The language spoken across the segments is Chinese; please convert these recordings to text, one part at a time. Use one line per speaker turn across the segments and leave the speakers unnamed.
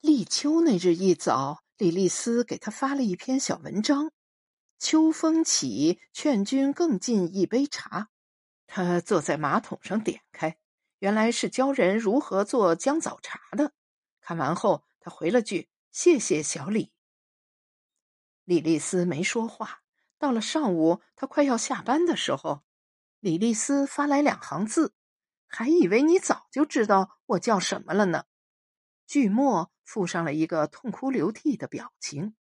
立秋那日一早，李丽丝给他发了一篇小文章：“秋风起，劝君更尽一杯茶。”他坐在马桶上点开，原来是教人如何做姜枣茶的。看完后，他回了句：“谢谢小李。”李丽丝没说话。到了上午，他快要下班的时候，李丽丝发来两行字：“还以为你早就知道我叫什么了呢。”句末附上了一个痛哭流涕的表情。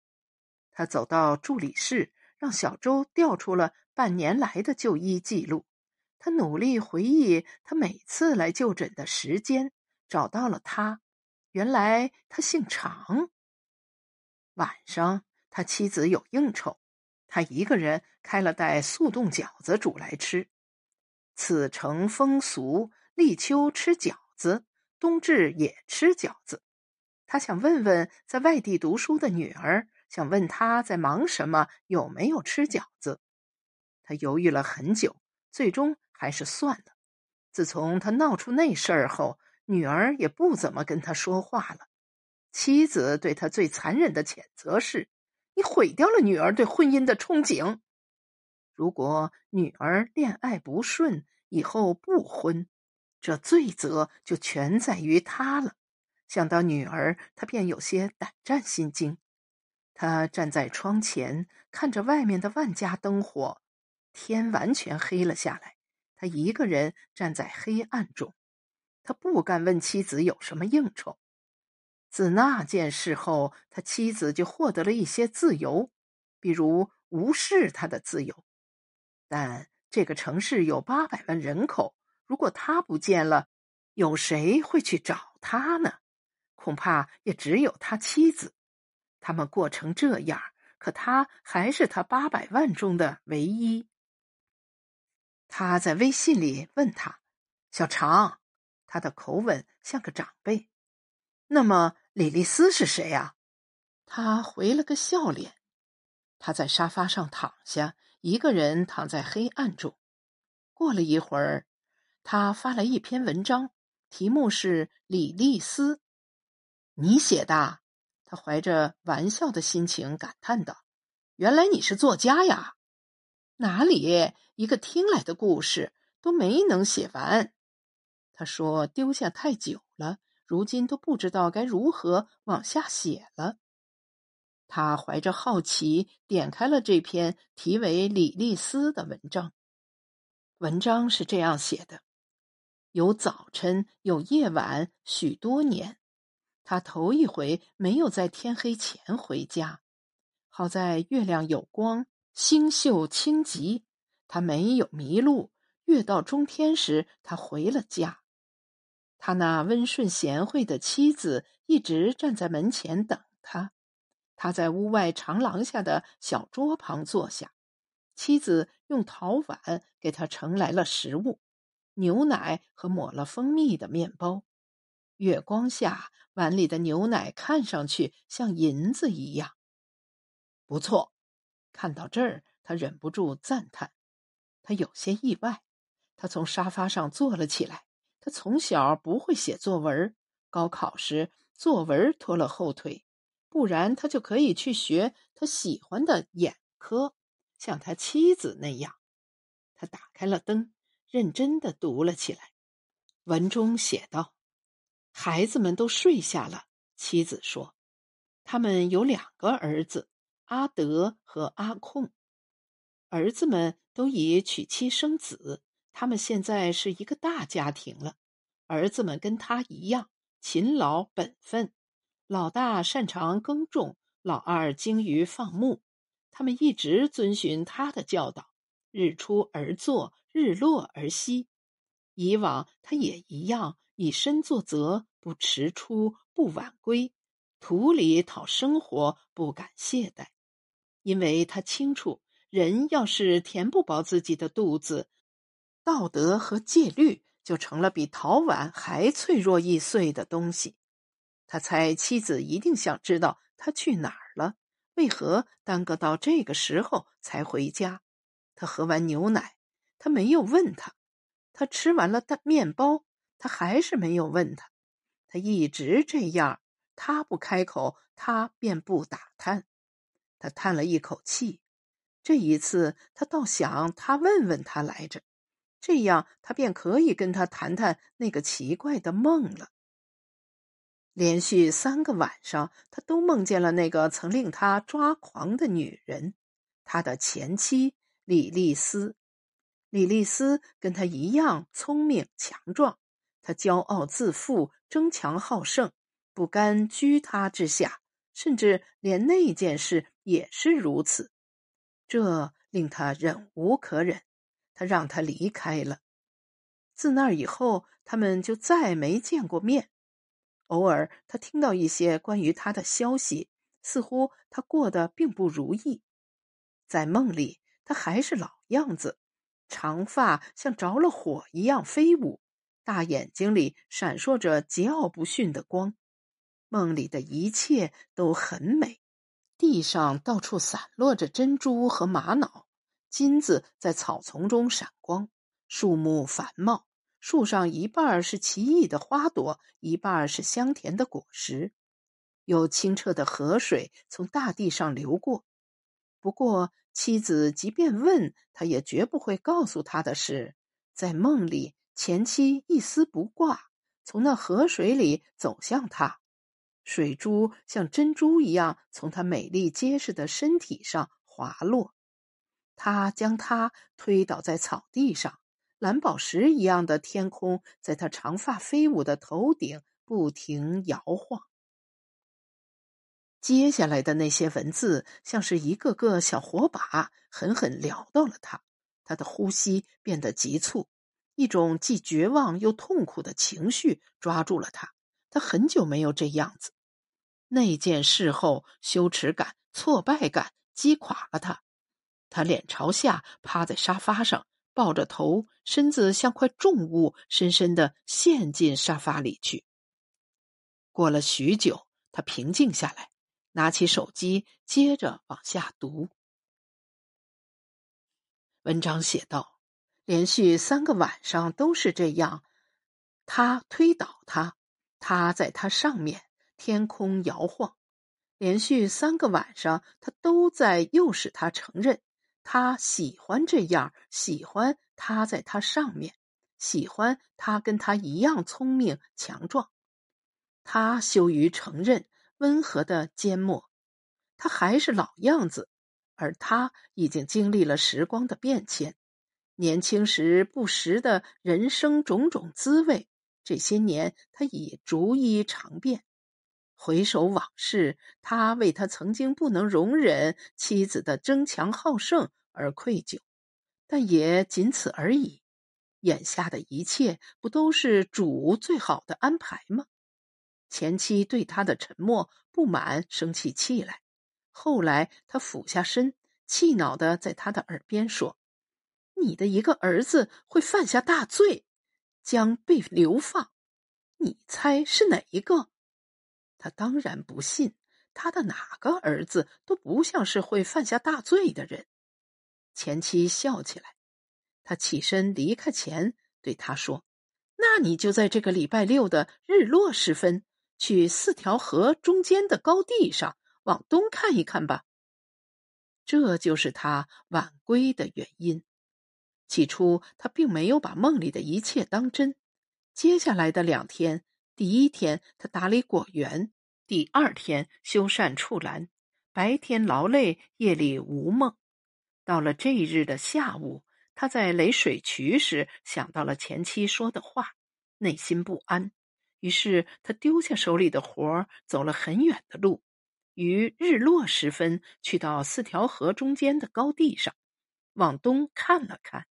他走到助理室，让小周调出了半年来的就医记录。他努力回忆他每次来就诊的时间，找到了他。原来他姓常。晚上，他妻子有应酬，他一个人开了袋速冻饺子煮来吃。此城风俗，立秋吃饺子，冬至也吃饺子。他想问问在外地读书的女儿，想问她在忙什么，有没有吃饺子。他犹豫了很久，最终还是算了。自从他闹出那事儿后。女儿也不怎么跟他说话了。妻子对他最残忍的谴责是：“你毁掉了女儿对婚姻的憧憬。如果女儿恋爱不顺，以后不婚，这罪责就全在于他了。”想到女儿，他便有些胆战心惊。他站在窗前，看着外面的万家灯火，天完全黑了下来。他一个人站在黑暗中。他不敢问妻子有什么应酬。自那件事后，他妻子就获得了一些自由，比如无视他的自由。但这个城市有八百万人口，如果他不见了，有谁会去找他呢？恐怕也只有他妻子。他们过成这样，可他还是他八百万中的唯一。他在微信里问他：“小常。”他的口吻像个长辈。那么，李丽丝是谁呀？他回了个笑脸。他在沙发上躺下，一个人躺在黑暗中。过了一会儿，他发了一篇文章，题目是《李丽丝》。你写的？他怀着玩笑的心情感叹道：“原来你是作家呀？哪里？一个听来的故事都没能写完。”他说：“丢下太久了，如今都不知道该如何往下写了。”他怀着好奇点开了这篇题为《李丽丝》的文章。文章是这样写的：有早晨，有夜晚，许多年，他头一回没有在天黑前回家。好在月亮有光，星宿清吉，他没有迷路。月到中天时，他回了家。他那温顺贤惠的妻子一直站在门前等他。他在屋外长廊下的小桌旁坐下，妻子用陶碗给他盛来了食物：牛奶和抹了蜂蜜的面包。月光下，碗里的牛奶看上去像银子一样。不错，看到这儿，他忍不住赞叹。他有些意外，他从沙发上坐了起来。他从小不会写作文，高考时作文拖了后腿，不然他就可以去学他喜欢的眼科，像他妻子那样。他打开了灯，认真的读了起来。文中写道：“孩子们都睡下了。”妻子说：“他们有两个儿子，阿德和阿控。儿子们都已娶妻生子。”他们现在是一个大家庭了，儿子们跟他一样勤劳本分。老大擅长耕种，老二精于放牧。他们一直遵循他的教导，日出而作，日落而息。以往他也一样，以身作则，不迟出，不晚归，土里讨生活，不敢懈怠。因为他清楚，人要是填不饱自己的肚子。道德和戒律就成了比陶碗还脆弱易碎的东西。他猜妻子一定想知道他去哪儿了，为何耽搁到这个时候才回家。他喝完牛奶，他没有问他；他吃完了的面包，他还是没有问他。他一直这样，他不开口，他便不打探。他叹了一口气，这一次他倒想他问问他来着，这样他便可以跟他谈谈那个奇怪的梦了。连续三个晚上，他都梦见了那个曾令他抓狂的女人，他的前妻李丽丝。李丽丝跟他一样聪明强壮，他骄傲自负，争强好胜，不甘居他之下，甚至连那件事也是如此。这令他忍无可忍，他让他离开了。自那以后，他们就再没见过面。偶尔，他听到一些关于他的消息，似乎他过得并不如意。在梦里，他还是老样子。长发像着了火一样飞舞，大眼睛里闪烁着桀骜不驯的光。梦里的一切都很美，地上到处散落着珍珠和玛瑙，金子在草丛中闪光，树木繁茂，树上一半是奇异的花朵，一半是香甜的果实。有清澈的河水从大地上流过，不过。妻子即便问他，也绝不会告诉他的是，在梦里，前妻一丝不挂，从那河水里走向他，水珠像珍珠一样从他美丽结实的身体上滑落，他将她推倒在草地上，蓝宝石一样的天空在他长发飞舞的头顶不停摇晃。接下来的那些文字像是一个个小火把，狠狠燎到了他。他的呼吸变得急促，一种既绝望又痛苦的情绪抓住了他。他很久没有这样子。那件事后，羞耻感、挫败感击垮了他。他脸朝下趴在沙发上，抱着头，身子像块重物，深深的陷进沙发里去。过了许久，他平静下来。拿起手机，接着往下读。文章写道：“连续三个晚上都是这样，他推倒他，他在他上面，天空摇晃。连续三个晚上，他都在诱使他承认，他喜欢这样，喜欢他在他上面，喜欢他跟他一样聪明强壮。他羞于承认。”温和的缄默，他还是老样子，而他已经经历了时光的变迁。年轻时不识的人生种种滋味，这些年他已逐一尝遍。回首往事，他为他曾经不能容忍妻子的争强好胜而愧疚，但也仅此而已。眼下的一切，不都是主最好的安排吗？前妻对他的沉默不满，生起气来。后来他俯下身，气恼的在他的耳边说：“你的一个儿子会犯下大罪，将被流放。你猜是哪一个？”他当然不信，他的哪个儿子都不像是会犯下大罪的人。前妻笑起来，他起身离开前对他说：“那你就在这个礼拜六的日落时分。”去四条河中间的高地上往东看一看吧。这就是他晚归的原因。起初他并没有把梦里的一切当真。接下来的两天，第一天他打理果园，第二天修缮畜栏，白天劳累，夜里无梦。到了这一日的下午，他在垒水渠时想到了前妻说的话，内心不安。于是他丢下手里的活儿，走了很远的路，于日落时分去到四条河中间的高地上，往东看了看。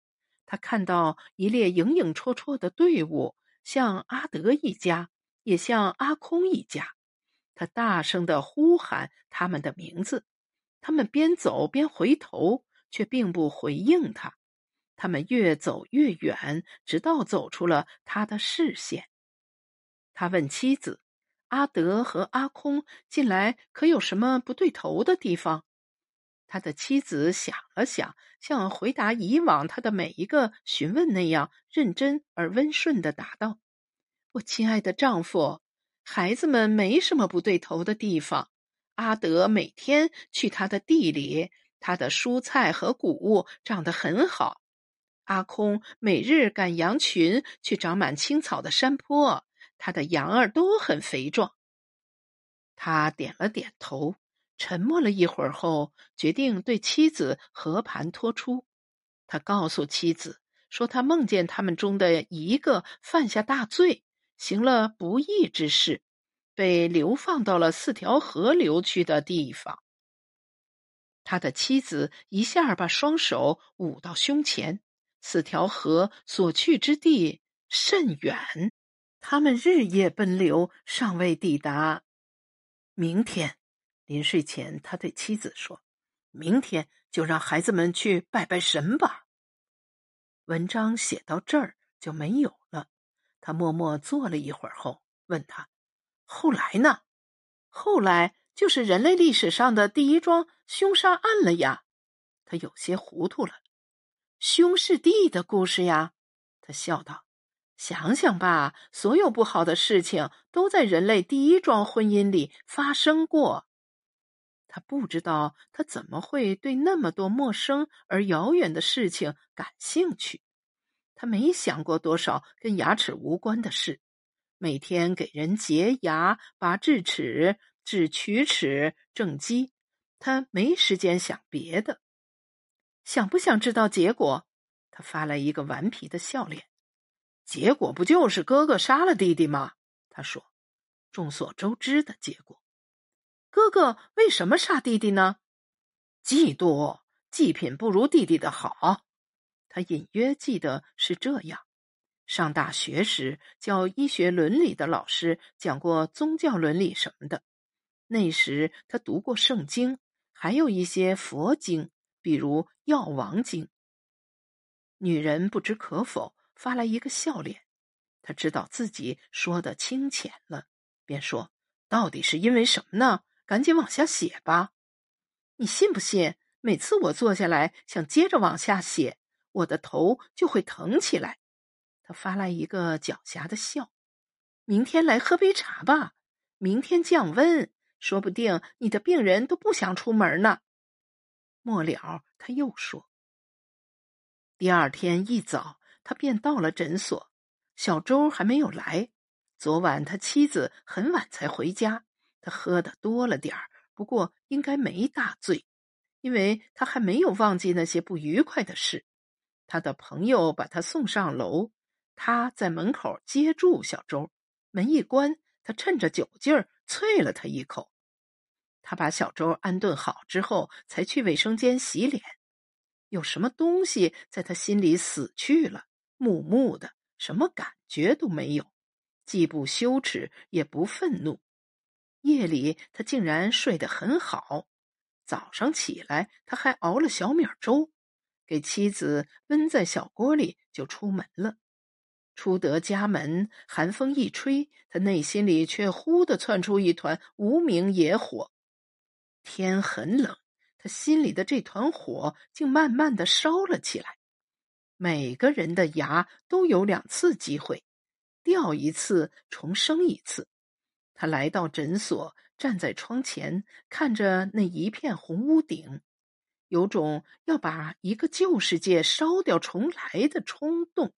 他看到一列影影绰绰的队伍，像阿德一家，也像阿空一家。他大声的呼喊他们的名字，他们边走边回头，却并不回应他。他们越走越远，直到走出了他的视线。他问妻子：“阿德和阿空近来可有什么不对头的地方？”他的妻子想了想，像回答以往他的每一个询问那样认真而温顺的答道：“我亲爱的丈夫，孩子们没什么不对头的地方。阿德每天去他的地里，他的蔬菜和谷物长得很好。阿空每日赶羊群去长满青草的山坡，他的羊儿都很肥壮。他点了点头，沉默了一会儿后，决定对妻子和盘托出。他告诉妻子说，他梦见他们中的一个犯下大罪，行了不义之事。被流放到了四条河流去的地方。他的妻子一下把双手捂到胸前。四条河所去之地甚远，他们日夜奔流，尚未抵达。明天临睡前，他对妻子说：“明天就让孩子们去拜拜神吧。”文章写到这儿就没有了。他默默坐了一会儿后，问他。后来呢？后来就是人类历史上的第一桩凶杀案了呀。他有些糊涂了。凶是帝的故事呀。他笑道：“想想吧，所有不好的事情都在人类第一桩婚姻里发生过。”不知道他怎么会对那么多陌生而遥远的事情感兴趣。他没想过多少跟牙齿无关的事。每天给人洁牙、拔智齿、治龋齿、正畸，他没时间想别的。想不想知道结果？他发来一个顽皮的笑脸。结果不就是哥哥杀了弟弟吗？他说。众所周知的结果。哥哥为什么杀弟弟呢？嫉妒，祭品不如弟弟的好。他隐约记得是这样。上大学时，教医学伦理的老师讲过宗教伦理什么的。那时他读过圣经，还有一些佛经，比如《药王经》。女人不知可否，发来一个笑脸。他知道自己说的清浅了，便说：“到底是因为什么呢？赶紧往下写吧。你信不信？每次我坐下来想接着往下写，我的头就会疼起来。”他发来一个狡黠的笑。明天来喝杯茶吧。明天降温，说不定你的病人都不想出门呢。末了，他又说。第二天一早，他便到了诊所。小周还没有来。昨晚他妻子很晚才回家。他喝的多了点儿，不过应该没大醉，因为他还没有忘记那些不愉快的事。他的朋友把他送上楼。他在门口接住小周，门一关，他趁着酒劲儿啐了他一口。他把小周安顿好之后，才去卫生间洗脸。有什么东西在他心里死去了，木木的，什么感觉都没有，既不羞耻也不愤怒。夜里他竟然睡得很好。早上起来，他还熬了小米粥，给妻子温在小锅里，就出门了。出得家门，寒风一吹，他内心里却忽地窜出一团无名野火。天很冷，他心里的这团火竟慢慢的烧了起来。每个人的牙都有两次机会，掉一次重生一次。他来到诊所，站在窗前，看着那一片红屋顶，有种要把一个旧世界烧掉重来的冲动。